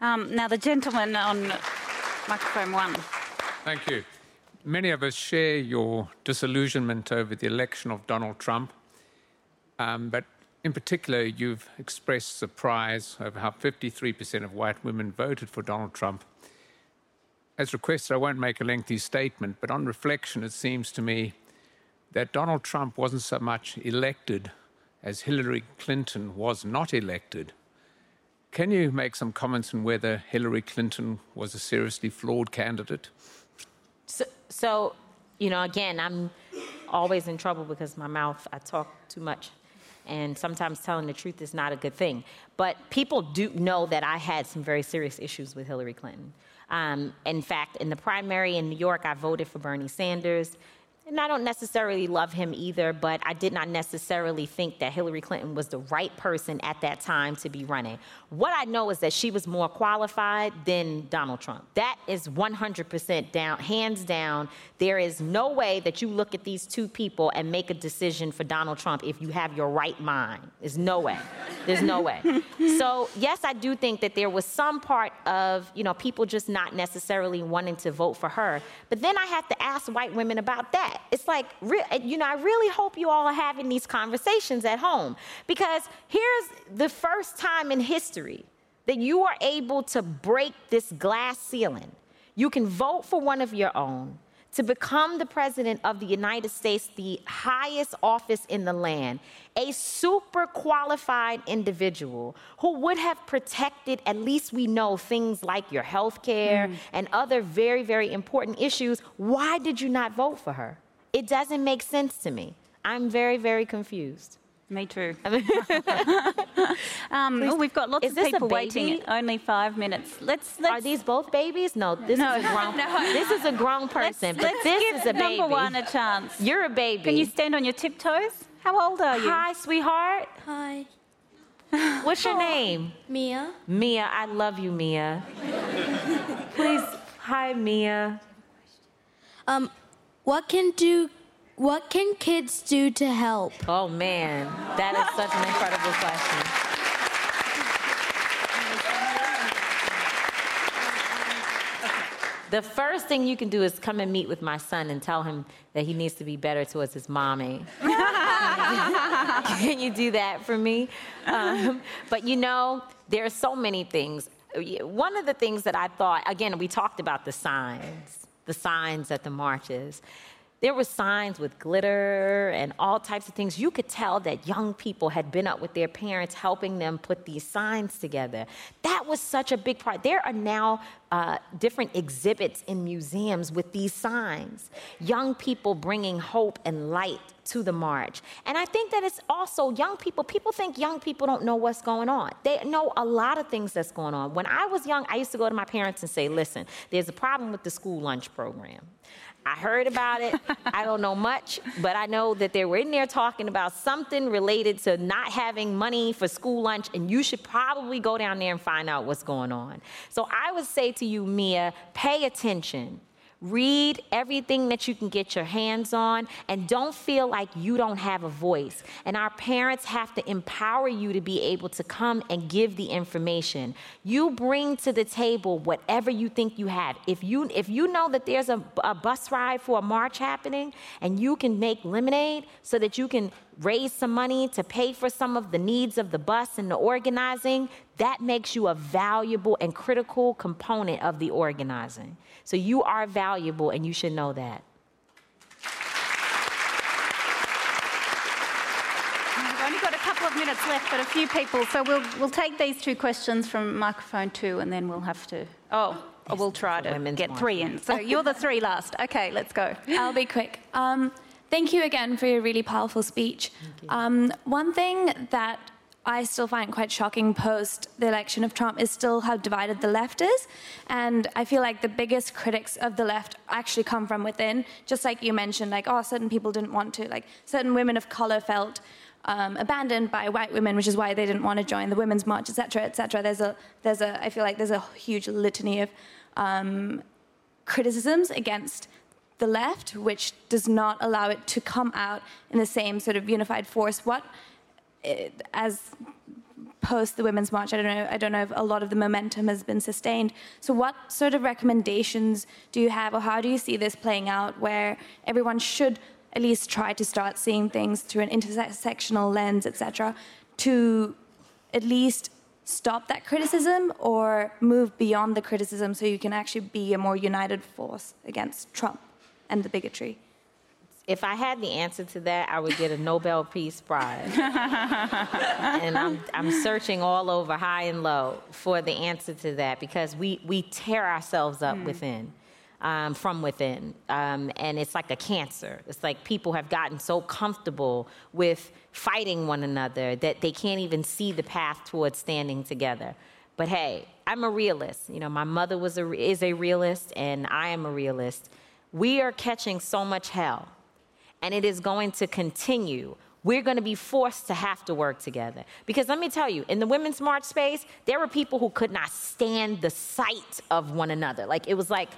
Speaker 3: Um, now, the gentleman on microphone one.
Speaker 6: Thank you. Many of us share your disillusionment over the election of Donald Trump, um, but in particular, you've expressed surprise over how 53% of white women voted for Donald Trump. As requested, I won't make a lengthy statement, but on reflection, it seems to me that Donald Trump wasn't so much elected as Hillary Clinton was not elected. Can you make some comments on whether Hillary Clinton was a seriously flawed candidate?
Speaker 2: So, so, you know, again, I'm always in trouble because my mouth, I talk too much. And sometimes telling the truth is not a good thing. But people do know that I had some very serious issues with Hillary Clinton. Um, in fact, in the primary in New York, I voted for Bernie Sanders and I don't necessarily love him either, but I did not necessarily think that Hillary Clinton was the right person at that time to be running. What I know is that she was more qualified than Donald Trump. That is 100% down, hands down. There is no way that you look at these two people and make a decision for Donald Trump if you have your right mind. There's no way. There's no way. [LAUGHS] so, yes, I do think that there was some part of, you know, people just not necessarily wanting to vote for her. But then I have to ask white women about that that. It's like, you know, I really hope you all are having these conversations at home because here's the first time in history that you are able to break this glass ceiling. You can vote for one of your own to become the president of the United States, the highest office in the land, a super qualified individual who would have protected, at least we know, things like your health care mm. and other very, very important issues. Why did you not vote for her? It doesn't make sense to me. I'm very, very confused.
Speaker 3: Me too. [LAUGHS] um, oh, we've got lots of people waiting. Only five minutes. Let's, let's.
Speaker 2: Are these both babies? No, this no, is a grown. [LAUGHS] No. This is a grown person, let's, but let's this
Speaker 3: give
Speaker 2: is a baby.
Speaker 3: Number one a chance.
Speaker 2: You're a baby.
Speaker 3: Can you stand on your tiptoes? How old are you?
Speaker 2: Hi, sweetheart.
Speaker 7: Hi.
Speaker 2: What's your name?
Speaker 7: Mia.
Speaker 2: Mia, I love you, Mia. [LAUGHS] Please, hi, Mia.
Speaker 7: Um, what can do what can kids do to help?
Speaker 2: Oh man, that is such an incredible question. The first thing you can do is come and meet with my son and tell him that he needs to be better towards his mommy. [LAUGHS] can you do that for me? Um, but you know, there are so many things one of the things that I thought, again, we talked about the signs, the signs at the marches there were signs with glitter and all types of things. You could tell that young people had been up with their parents helping them put these signs together. That was such a big part. There are now uh, different exhibits in museums with these signs. Young people bringing hope and light to the march. And I think that it's also young people. People think young people don't know what's going on. They know a lot of things that's going on. When I was young, I used to go to my parents and say, listen, there's a problem with the school lunch program. I heard about it. I don't know much, but I know that they were in there talking about something related to not having money for school lunch, and you should probably go down there and find out what's going on. So I would say to you, Mia, pay attention. Read everything that you can get your hands on and don't feel like you don't have a voice. And our parents have to empower you to be able to come and give the information. You bring to the table whatever you think you have. If you if you know that there's a, a bus ride for a march happening and you can make lemonade so that you can raise some money to pay for some of the needs of the bus and the organizing, that makes you a valuable and critical component of the organizing. So you are valuable and you should know that.
Speaker 3: We've only got a couple of minutes left, but a few people. So we'll, we'll take these two questions from microphone two and then we'll have to. Oh, we'll try to get three in. So you're the three last. Okay, let's go.
Speaker 8: I'll be quick. Um, thank you again for your really powerful speech. Um, one thing that I still find quite shocking post the election of Trump is still how divided the left is. And I feel like the biggest critics of the left actually come from within. Just like you mentioned, like, oh, certain people didn't want to, like, certain women of color felt um, abandoned by white women, which is why they didn't want to join the women's march, etc., etc. There's a, there's a, I feel like there's a huge litany of um, criticisms against the left, which does not allow it to come out in the same sort of unified force. What eh, as post the women's march i don't know i don't know if a lot of the momentum has been sustained so what sort of recommendations do you have or how do you see this playing out where everyone should at least try to start seeing things through an intersectional lens etc to at least stop that criticism or move beyond the criticism so you can actually be a more united force against trump and the bigotry
Speaker 2: if I had the answer to that, I would get a Nobel Peace Prize. [LAUGHS] and I'm, I'm searching all over, high and low, for the answer to that because we, we tear ourselves up mm. within. Um, from within. Um, and it's like a cancer. It's like people have gotten so comfortable with fighting one another that they can't even see the path towards standing together. But hey, I'm a realist. You know, my mother was a, is a realist, and I am a realist. We are catching so much hell and it is going to continue. We're going to be forced to have to work together. Because let me tell you, in the women's march space, there were people who could not stand the sight of one another. Like, it was like,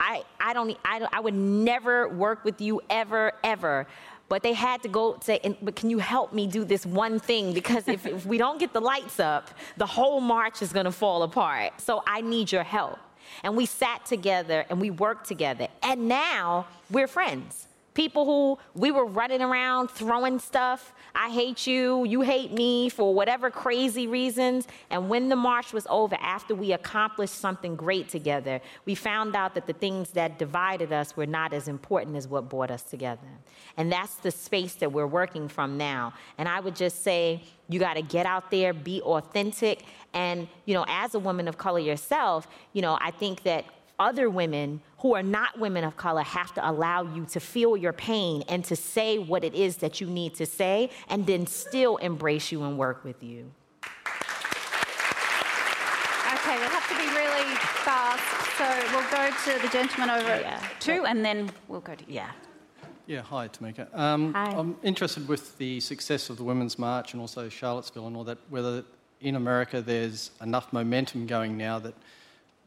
Speaker 2: I, I, don't, I, I would never work with you ever, ever. But they had to go say, but can you help me do this one thing? Because if, if we don't get the lights up, the whole march is going to fall apart. So I need your help. And we sat together and we worked together. And now we're friends. People who we were running around throwing stuff. I hate you, you hate me for whatever crazy reasons. And when the march was over, after we accomplished something great together, we found out that the things that divided us were not as important as what brought us together. And that's the space that we're working from now. And I would just say, you got to get out there, be authentic. And, you know, as a woman of color yourself, you know, I think that other women who are not women of color have to allow you to feel your pain and to say what it is that you need to say and then still embrace you and work with you.
Speaker 3: Okay, we'll have to be really fast. So we'll go to the gentleman over yeah. two and then we'll go to you.
Speaker 2: Yeah.
Speaker 9: Yeah, hi, Tamika. Um,
Speaker 2: hi.
Speaker 9: I'm interested with the success of the Women's March and also Charlottesville and all that, whether in America there's enough momentum going now that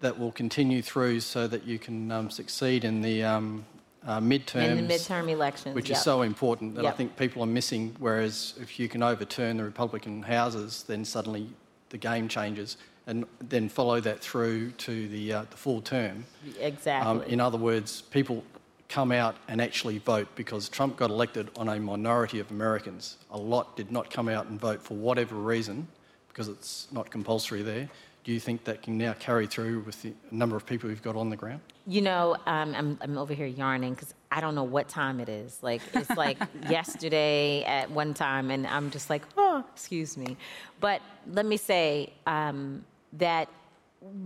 Speaker 9: that will continue through so that you can um, succeed in the um, uh, midterms.
Speaker 2: In the midterm elections.
Speaker 9: Which
Speaker 2: yep.
Speaker 9: is so important that
Speaker 2: yep.
Speaker 9: I think people are missing. Whereas if you can overturn the Republican houses, then suddenly the game changes. And then follow that through to the, uh, the full term.
Speaker 2: Exactly. Um,
Speaker 9: in other words, people come out and actually vote because Trump got elected on a minority of Americans. A lot did not come out and vote for whatever reason, because it's not compulsory there do you think that can now carry through with the number of people you've got on the ground?
Speaker 2: You know, um, I'm, I'm over here yarning because I don't know what time it is. Like, it's like [LAUGHS] yesterday at one time, and I'm just like, oh, excuse me. But let me say um, that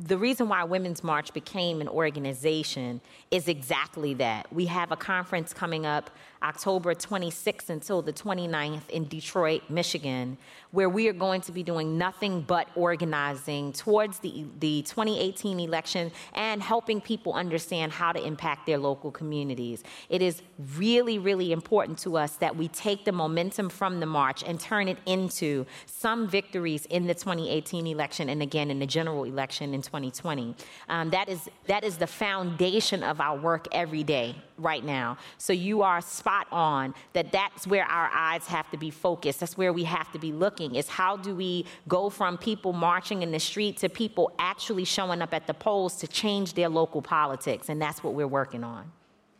Speaker 2: the reason why Women's March became an organization is exactly that. We have a conference coming up October 26th until the 29th in Detroit, Michigan, where we are going to be doing nothing but organizing towards the, the 2018 election and helping people understand how to impact their local communities. It is really, really important to us that we take the momentum from the march and turn it into some victories in the 2018 election and again in the general election in 2020. Um, that, is, that is the foundation of our work every day right now. So you are spot on that that's where our eyes have to be focused. That's where we have to be looking is how do we go from people marching in the street to people actually showing up at the polls to change their local politics. And that's what we're working on.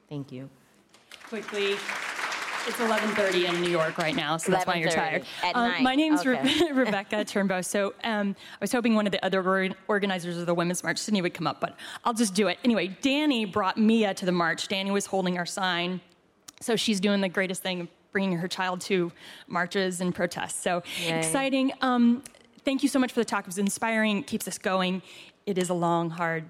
Speaker 2: Thank you.
Speaker 10: Quickly, it's 11:30 in New York right now, so that's why you're tired.
Speaker 2: At
Speaker 10: Um,
Speaker 2: night.
Speaker 10: my name's
Speaker 2: Okay.
Speaker 10: Re- [LAUGHS] Rebecca [LAUGHS] Turnbow. So um, I was hoping one of the other or- organizers of the Women's March, Sydney, would come up, but I'll just do it anyway. Danny brought Mia to the march. Danny was holding our sign, so she's doing the greatest thing, bringing her child to marches and protests. So
Speaker 2: Yay.
Speaker 10: exciting. Um, thank you so much for the talk. It was inspiring. Keeps us going. It is a long, hard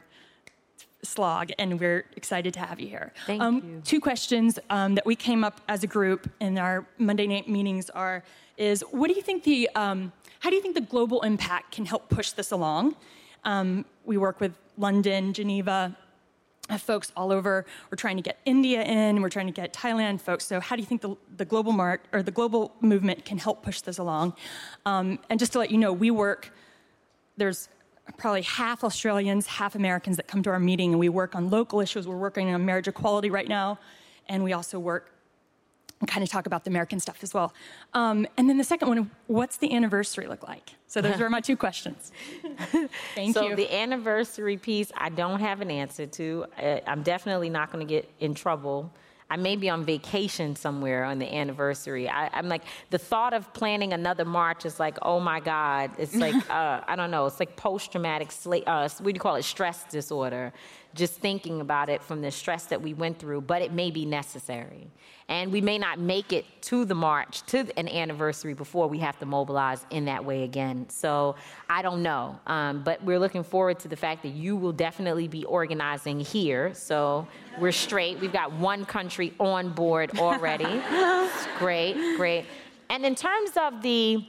Speaker 10: slog, and we're excited to have you here.
Speaker 2: Thank
Speaker 10: um,
Speaker 2: you.
Speaker 10: Two questions um, that we came up as a group in our Monday night meetings are: is what do you think the um, how do you think the global impact can help push this along? Um, we work with London, Geneva. Folks all over. We're trying to get India in. We're trying to get Thailand folks. So, how do you think the, the global mark or the global movement can help push this along? Um, and just to let you know, we work there's probably half Australians, half Americans that come to our meeting, and we work on local issues. We're working on marriage equality right now, and we also work and kind of talk about the American stuff as well. Um, and then the second one, what's the anniversary look like? So those [LAUGHS] were my two questions. [LAUGHS] Thank
Speaker 2: so
Speaker 10: you.
Speaker 2: So the anniversary piece, I don't have an answer to. Uh, I'm definitely not going to get in trouble. I may be on vacation somewhere on the anniversary. I, I'm like the thought of planning another march is like, oh my God! It's like [LAUGHS] uh, I don't know. It's like post-traumatic sla- uh, what do you call it? Stress disorder. Just thinking about it from the stress that we went through, but it may be necessary. And we may not make it to the march, to an anniversary before we have to mobilize in that way again. So I don't know. Um, but we're looking forward to the fact that you will definitely be organizing here. So we're straight. We've got one country on board already. [LAUGHS] great, great. And in terms of the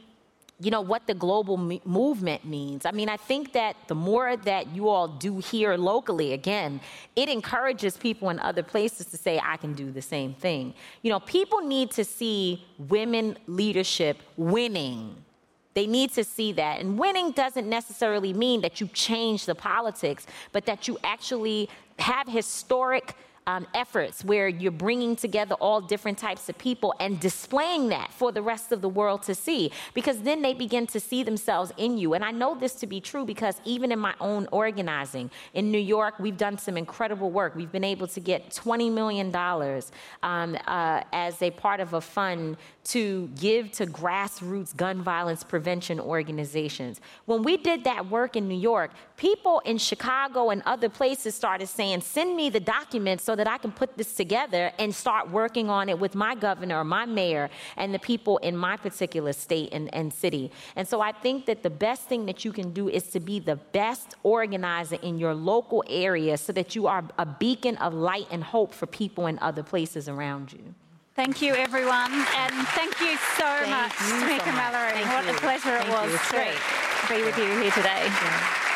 Speaker 2: you know what the global movement means. I mean, I think that the more that you all do here locally, again, it encourages people in other places to say, I can do the same thing. You know, people need to see women leadership winning. They need to see that. And winning doesn't necessarily mean that you change the politics, but that you actually have historic um, efforts where you're bringing together all different types of people and displaying that for the rest of the world to see because then they begin to see themselves in you. And I know this to be true because even in my own organizing in New York, we've done some incredible work. We've been able to get $20 million um, uh, as a part of a fund to give to grassroots gun violence prevention organizations. When we did that work in New York, people in Chicago and other places started saying, send me the documents so that I can put this together and start working on it with my governor my mayor and the people in my particular state and, and city. And so I think that the best thing that you can do is to be the best organizer in your local area so that you are a beacon of light and hope for people in other places around you.
Speaker 3: Thank you, everyone, and thank you so
Speaker 2: Thank
Speaker 3: much,
Speaker 2: you so.
Speaker 3: Mallory. What
Speaker 2: you.
Speaker 3: a pleasure
Speaker 2: Thank
Speaker 3: it was to be with you here today.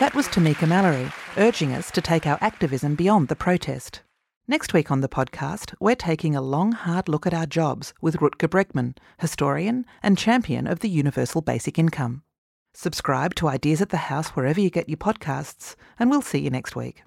Speaker 1: That was Tamika Mallory, urging us to take our activism beyond the protest. Next week on the podcast, we're taking a long, hard look at our jobs with Rutger Bregman, historian and champion of the Universal Basic Income. Subscribe to Ideas at the House wherever you get your podcasts, and we'll see you next week.